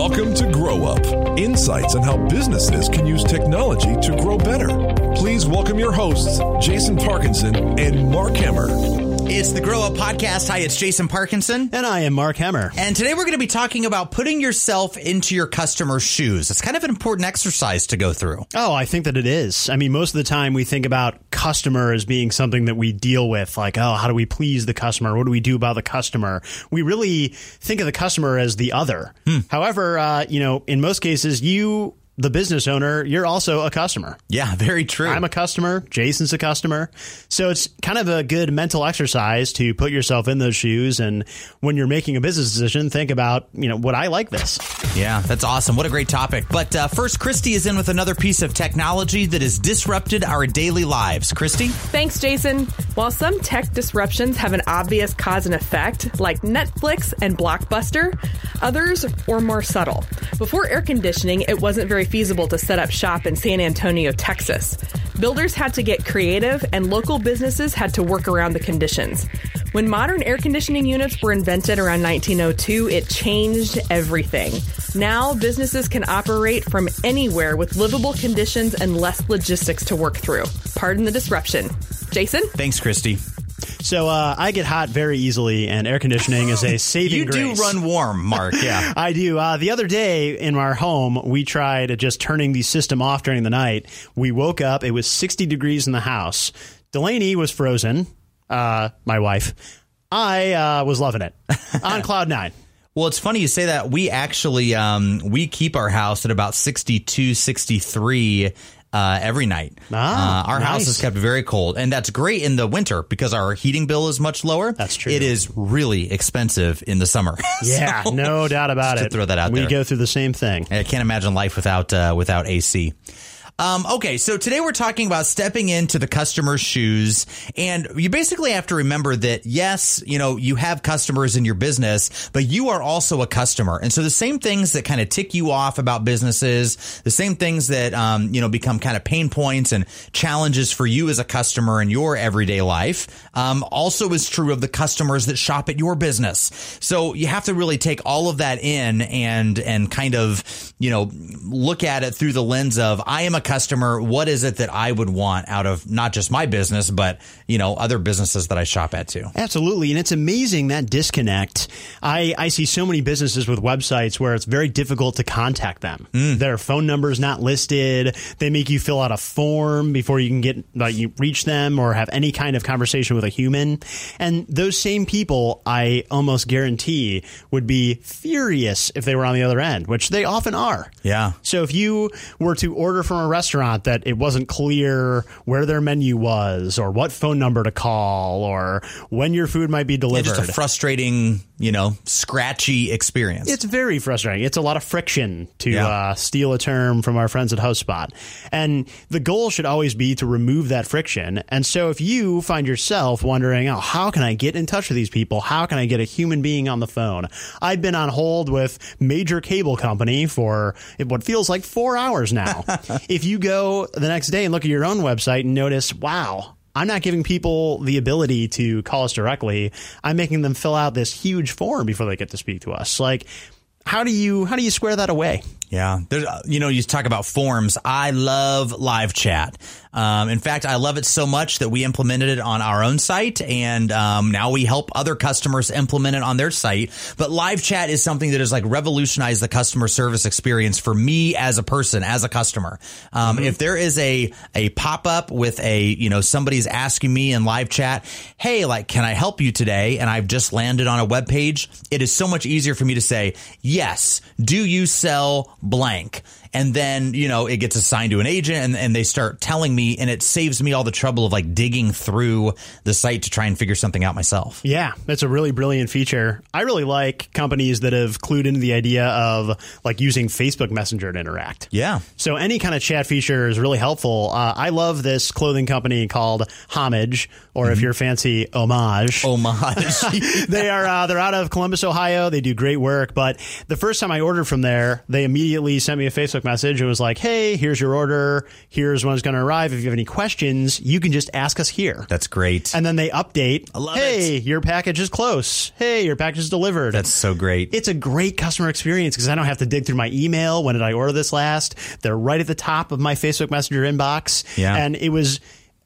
Welcome to Grow Up insights on how businesses can use technology to grow better. Please welcome your hosts, Jason Parkinson and Mark Hammer. It's the Grow Up Podcast. Hi, it's Jason Parkinson. And I am Mark Hammer. And today we're going to be talking about putting yourself into your customer's shoes. It's kind of an important exercise to go through. Oh, I think that it is. I mean, most of the time we think about customer as being something that we deal with, like, oh, how do we please the customer? What do we do about the customer? We really think of the customer as the other. Hmm. However, uh, you know, in most cases, you the business owner, you're also a customer. Yeah, very true. I'm a customer. Jason's a customer. So it's kind of a good mental exercise to put yourself in those shoes. And when you're making a business decision, think about, you know, would I like this? Yeah, that's awesome. What a great topic. But uh, first, Christy is in with another piece of technology that has disrupted our daily lives. Christy? Thanks, Jason. While some tech disruptions have an obvious cause and effect, like Netflix and Blockbuster, others were more subtle. Before air conditioning, it wasn't very feasible to set up shop in San Antonio, Texas. Builders had to get creative, and local businesses had to work around the conditions. When modern air conditioning units were invented around 1902, it changed everything. Now, businesses can operate from anywhere with livable conditions and less logistics to work through. Pardon the disruption. Jason? Thanks, Christy. So uh, I get hot very easily, and air conditioning is a saving you grace. do run warm, Mark. Yeah, I do. Uh, the other day in our home, we tried just turning the system off during the night. We woke up; it was 60 degrees in the house. Delaney was frozen. Uh, my wife. I uh, was loving it on cloud nine. Well, it's funny you say that. We actually um, we keep our house at about 62, 63 uh, every night. Ah, uh, our nice. house is kept very cold, and that's great in the winter because our heating bill is much lower. That's true. It is really expensive in the summer. Yeah, So, no doubt about just it. To throw that out we there. go through the same thing. I can't imagine life without uh, without AC. Um, okay, so today we're talking about stepping into the customer's shoes, and you basically have to remember that yes, you know you have customers in your business, but you are also a customer, and so the same things that kind of tick you off about businesses, the same things that um, you know become kind of pain points and challenges for you as a customer in your everyday life, um, also is true of the customers that shop at your business. So you have to really take all of that in and and kind of you know look at it through the lens of I am a customer. What is it that I would want out of not just my business, but you know other businesses that I shop at too? Absolutely. And it's amazing that disconnect. I, I see so many businesses with websites where it's very difficult to contact them. Hmm. Their phone number is not listed. They make you fill out a form before you can get, like, you reach them or have any kind of conversation with a human. And those same people, I almost guarantee, would be furious if they were on the other end, which they often are. Yeah. So if you were to order from a restaurant that it wasn't clear where their menu was or what phone number to call or when your food might be Yeah, delivered. just a frustrating, you know, scratchy experience. it's very frustrating. It's a lot of friction to Yeah. uh, steal a term from our friends at HubSpot. And the goal should always be to remove that friction. And so if you find yourself wondering, oh, how can I get in touch with these people? How can I get a human being on the phone? I've been on hold with major cable company for what feels like four hours now. if you go the next day and look at your own website and notice, wow, I'm not giving people the ability to call us directly. I'm making them fill out this huge form before they get to speak to us. Like, how do you how do you square that away? Yeah, there's, uh, you know, you talk about forms. I love live chat. Um, in fact, I love it so much that we implemented it on our own site, and um, now we help other customers implement it on their site. But live chat is something that has like revolutionized the customer service experience for me as a person, as a customer. Um, If there is a a pop up with a you know somebody's asking me in live chat, hey, like, can I help you today? And I've just landed on a web page. It is so much easier for me to say yes. Do you sell blank? And then, you know, it gets assigned to an agent and, and they start telling me and it saves me all the trouble of like digging through the site to try and figure something out myself. Yeah, that's a really brilliant feature. I really like companies that have clued into the idea of like using Facebook Messenger to interact. Yeah. So any kind of chat feature is really helpful. Uh, I love this clothing company called Homage, or if you're fancy, Homage. Homage. they are uh, they're out of Columbus, Ohio. They do great work. But the first time I ordered from there, they immediately sent me a Facebook Facebook message. It was like, "Hey, here's your order. Here's when it's going to arrive. If you have any questions, you can just ask us here." That's great. and then they update. I love hey, it. your package is close. Hey, your package is delivered. That's so great. it's a great customer experience because I don't have to dig through my email. When did I order this last? They're right at the top of my Facebook Messenger inbox. Yeah. And it was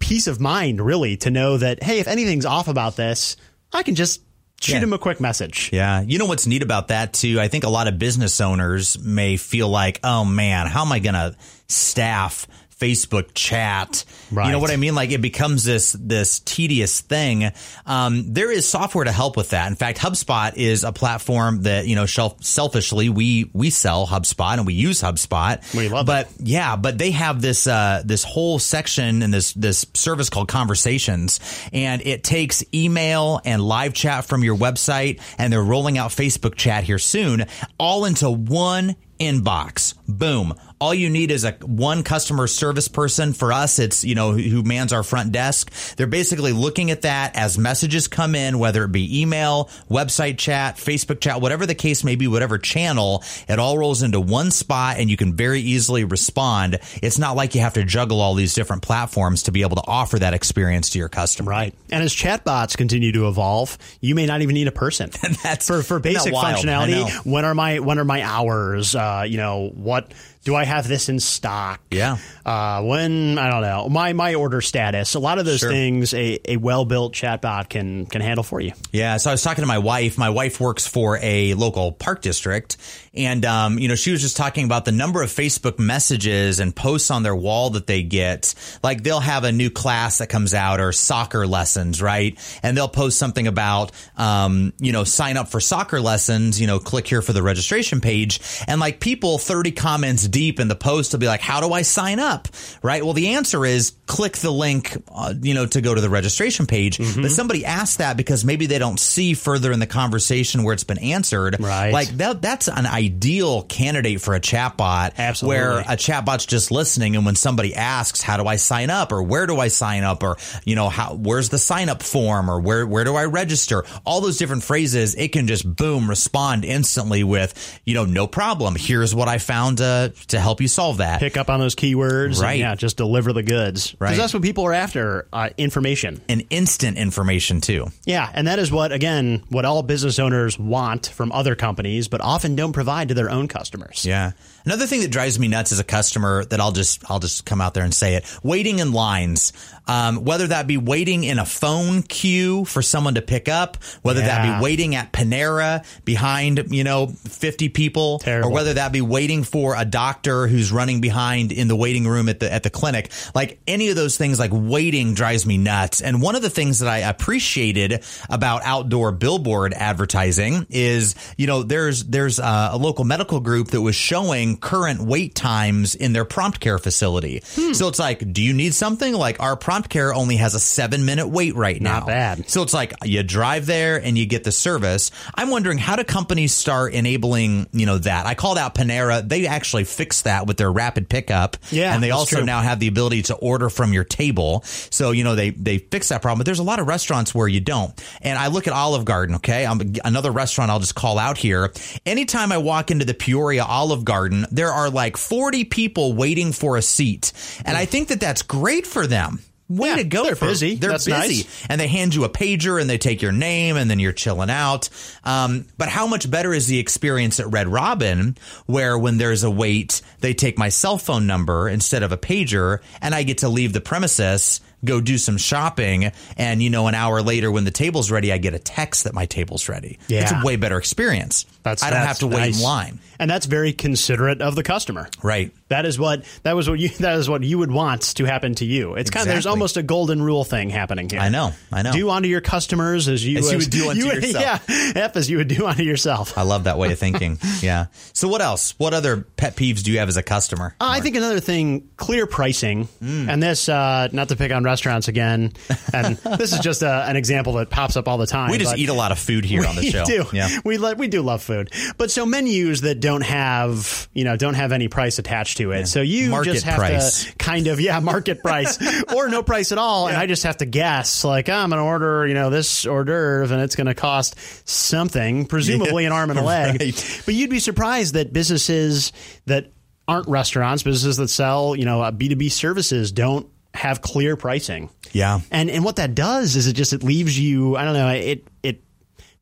peace of mind, really, to know that, hey, if anything's off about this, I can just shoot Yeah. him a quick message. Yeah. You know what's neat about that too? I think a lot of business owners may feel like, oh man, how am I going to staff Facebook chat? You know what I mean? Like it becomes this, this tedious thing. Um, there is software to help with that. In fact, HubSpot is a platform that, you know, shelf, selfishly, we, we sell HubSpot and we use HubSpot. We love but yeah, but they have this, uh, this whole section and this, this service called conversations and it takes email and live chat from your website and they're rolling out Facebook chat here soon all into one inbox. Boom. All you need is a one customer service person. For us, it's, you know, who mans our front desk. They're basically looking at that as messages come in, whether it be email, website chat, Facebook chat, whatever the case may be, whatever channel, it all rolls into one spot and you can very easily respond. It's not like you have to juggle all these different platforms to be able to offer that experience to your customer. Right. And as chatbots continue to evolve, you may not even need a person. That's- for for that basic functionality. When are my when are my hours? Uh, Uh, you know, what do I have this in stock? Yeah. Uh, when I don't know my my order status. A lot of those Sure. things a, a well built chatbot can can handle for you. Yeah, so I was talking to my wife. My wife works for a local park district, and um, you know, she was just talking about the number of Facebook messages and posts on their wall that they get. Like they'll have a new class that comes out or soccer lessons, right? And they'll post something about, um, you know, sign up for soccer lessons. You know, click here for the registration page, and like people thirty comments deep in the post will be like, "How do I sign up?" Right? Well, the answer is click the link, uh, you know, to go to the registration page. But somebody asked that because maybe they don't see further in the conversation where it's been answered. Right. Like that, that's an ideal candidate for a chatbot. Absolutely. Where a chatbot's just listening, and when somebody asks, "How do I sign up?" or "Where do I sign up?" or you know, how where's the sign up form? or "Where where do I register?" All those different phrases, it can just boom respond instantly with, you know, no problem. Here's what I found uh, to help you solve that. Pick up on those keywords. Right. And, yeah. Just deliver the goods. right? Because that's what people are after. Uh, information. and instant information too. Yeah, and that is what again what all business owners want from other companies, but often don't provide to their own customers. Yeah. Another thing that drives me nuts as a customer that I'll just I'll just come out there and say it: waiting in lines. Um, whether that be waiting in a phone queue for someone to pick up, whether that be waiting at Panera behind you know fifty people, Terrible. or whether that be waiting for a doctor who's running behind in the waiting room at the at the clinic. Like any of those things, like waiting drives me nuts. And one of the things that I appreciated about outdoor billboard advertising is, you know, there's there's uh, a local medical group that was showing current wait times in their prompt care facility. Hmm. So it's like, do you need something? Like our prompt care only has a seven minute wait right now. Not bad. So it's like you drive there and you get the service. I'm wondering how do companies start enabling, you know, that? I called out Panera. They actually fixed that with their rapid pickup. Yeah, And they also true. now have the ability to order from your table. So, you know, they, they fix that problem, but there's a lot of restaurants where you don't. And I look at Olive Garden, okay? I'm another restaurant I'll just call out here. Anytime I walk into the Peoria Olive Garden, there are like 40 people waiting for a seat. And I think that that's great for them. Way Yeah, to go. they're for- busy. They're That's busy nice. and they hand you a pager and they take your name and then you're chilling out. Um, but how much better is the experience at Red Robin where when there's a wait, they take my cell phone number instead of a pager and I get to leave the premises, go do some shopping. And you know, an hour later when the table's ready, I get a text that my table's ready. Yeah. It's a way better experience. That's I don't that's have to wait in line. and that's very considerate of the customer. Right. That is what that was what you that is what you would want to happen to you. It's kind of there's almost a golden rule thing happening here. I know, I know. Do unto your customers as you As you would do unto would- yourself. Yeah, F as you would do unto yourself. I love that way of thinking. yeah. So what else? What other pet peeves do you have as a customer? Uh, I think another thing, clear pricing, Mm. and this, uh, not to pick on restaurants again, and this is just uh an example that pops up all the time. we just eat a lot of food here on the show. do. Yeah. We lo- we do love food, but so menus that don't have you know don't have any price attached to it. So you Market just have price. to kind of yeah market price or no price at all, and I just have to guess like oh, I'm going to order you know this hors d'oeuvre and it's going to cost something, presumably an arm and a leg. Right. But you'd be surprised that businesses that aren't restaurants, businesses that sell, you know, uh, B two B services don't have clear pricing. Yeah. And and what that does is it just it leaves you I don't know it it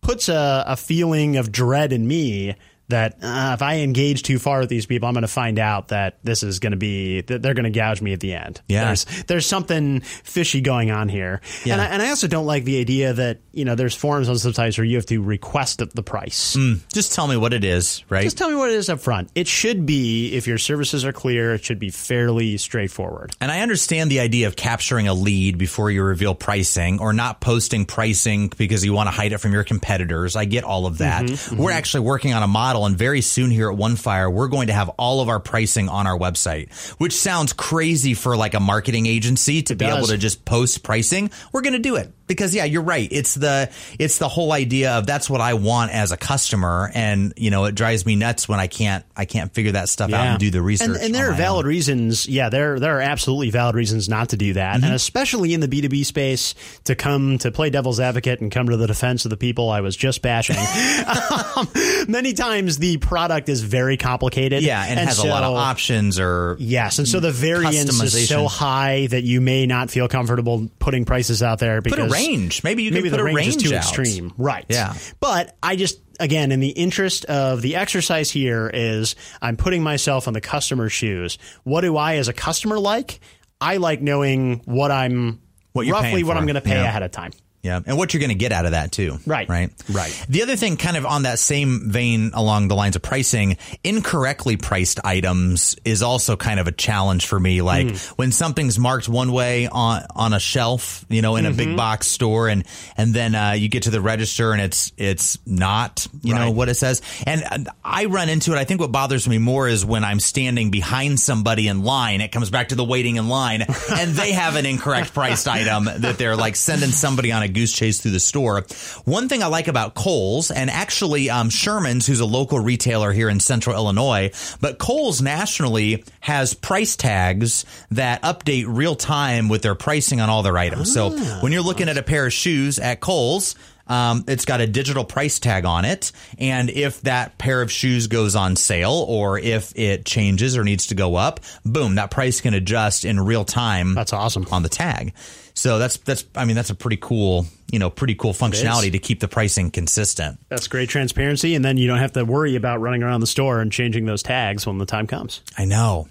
puts a, a feeling of dread in me that uh, if I engage too far with these people, I'm going to find out that this is going to be that they're going to gouge me at the end. Yeah. there's there's something fishy going on here, Yeah. and I, and I also don't like the idea that you know there's forums on some sites where you have to request the- the price. Just tell me what it is, right? Just tell me what it is up front. It should be if your services are clear, it should be fairly straightforward. And I understand the idea of capturing a lead before you reveal pricing or not posting pricing because you want to hide it from your competitors. I get all of that. Mm-hmm, We're actually working on a model and very soon here at OneFire, we're going to have all of our pricing on our website, which sounds crazy for like a marketing agency to be does. able to just post pricing. We're going to do it because yeah, you're right. It's the, it's the whole idea of that's what I want as a customer. And you know, it drives me nuts when I can't, I can't figure that stuff out and do the research. And, and there are valid own. reasons. Yeah, there there are absolutely valid reasons not to do that, Mm-hmm. and especially in the B two B space to come to play devil's advocate and come to the defense of the people I was just bashing. um, many times the product is very complicated. Yeah, and, has a lot of options or Yes, and so the variance is so high that you may not feel comfortable putting prices out there because range. Maybe you maybe put the a range, range is too out. extreme. Right. Yeah. But I just again in the interest of the exercise here is I'm putting myself in the customer's shoes. What do I as a customer like? I like knowing what I'm What you're roughly what for. I'm going to pay Yeah. ahead of time. Yeah, and what you're going to get out of that too. Right. Right. Right. The other thing, kind of on that same vein along the lines of pricing, incorrectly priced items is also kind of a challenge for me. Like Hmm. when something's marked one way on on a shelf, you know, in a Mm-hmm. big box store, and and then uh, you get to the register and it's it's not, you know, what it says. And I run into it. I think what bothers me more is when I'm standing behind somebody in line. It comes back to the waiting in line, and they have an incorrect priced item that they're like sending somebody on a goose chase through the store. One thing I like about Kohl's, and actually um, Sherman's, who's a local retailer here in Central Illinois, but Kohl's nationally has price tags that update real time with their pricing on all their items. So when you're looking at a pair of shoes at Kohl's. Um, it's got a digital price tag on it. And if that pair of shoes goes on sale or if it changes or needs to go up, boom, that price can adjust in real time. That's awesome. On the tag. So that's, that's, I mean, that's a pretty cool, you know, pretty cool functionality to keep the pricing consistent. That's great transparency, and then you don't have to worry about running around the store and changing those tags when the time comes. I know.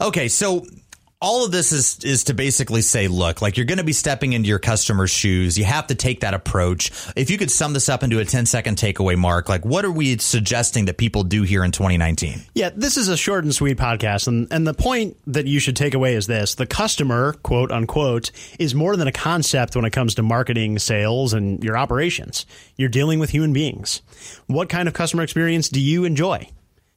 Okay, so all of this is is to basically say, look, like you're going to be stepping into your customer's shoes. You have to take that approach. If you could sum this up into a 10 second takeaway, Mark, like what are we suggesting that people do here in 2019? Yeah, this is a short and sweet podcast, and, and the point that you should take away is this the customer, quote unquote, is more than a concept when it comes to marketing, sales, and your operations. You're dealing with human beings. What kind of customer experience do you enjoy?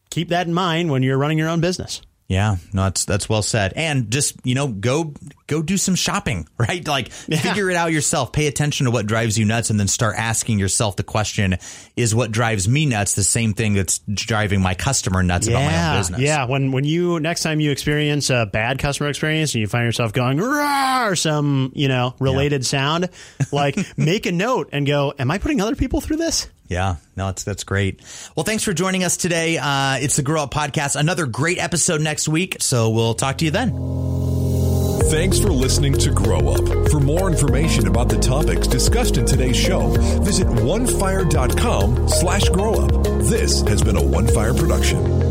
Keep that in mind when you're running your own business. Yeah, no, that's that's well said. And just you know, go go do some shopping, right? Like figure it out yourself. Pay attention to what drives you nuts, and then start asking yourself the question: Is what drives me nuts the same thing that's driving my customer nuts about my own business? Yeah, when when you next time you experience a bad customer experience and you find yourself going or some you know related sound, like make a note and go, "Am I putting other people through this?" Yeah, no, it's that's great. Well, thanks for joining us today. Uh, it's the Grow Up Podcast. Another great episode next week. So we'll talk to you then. Thanks for listening to Grow Up. For more information about the topics discussed in today's show, visit onefire.com slash grow up. This has been a One Fire production.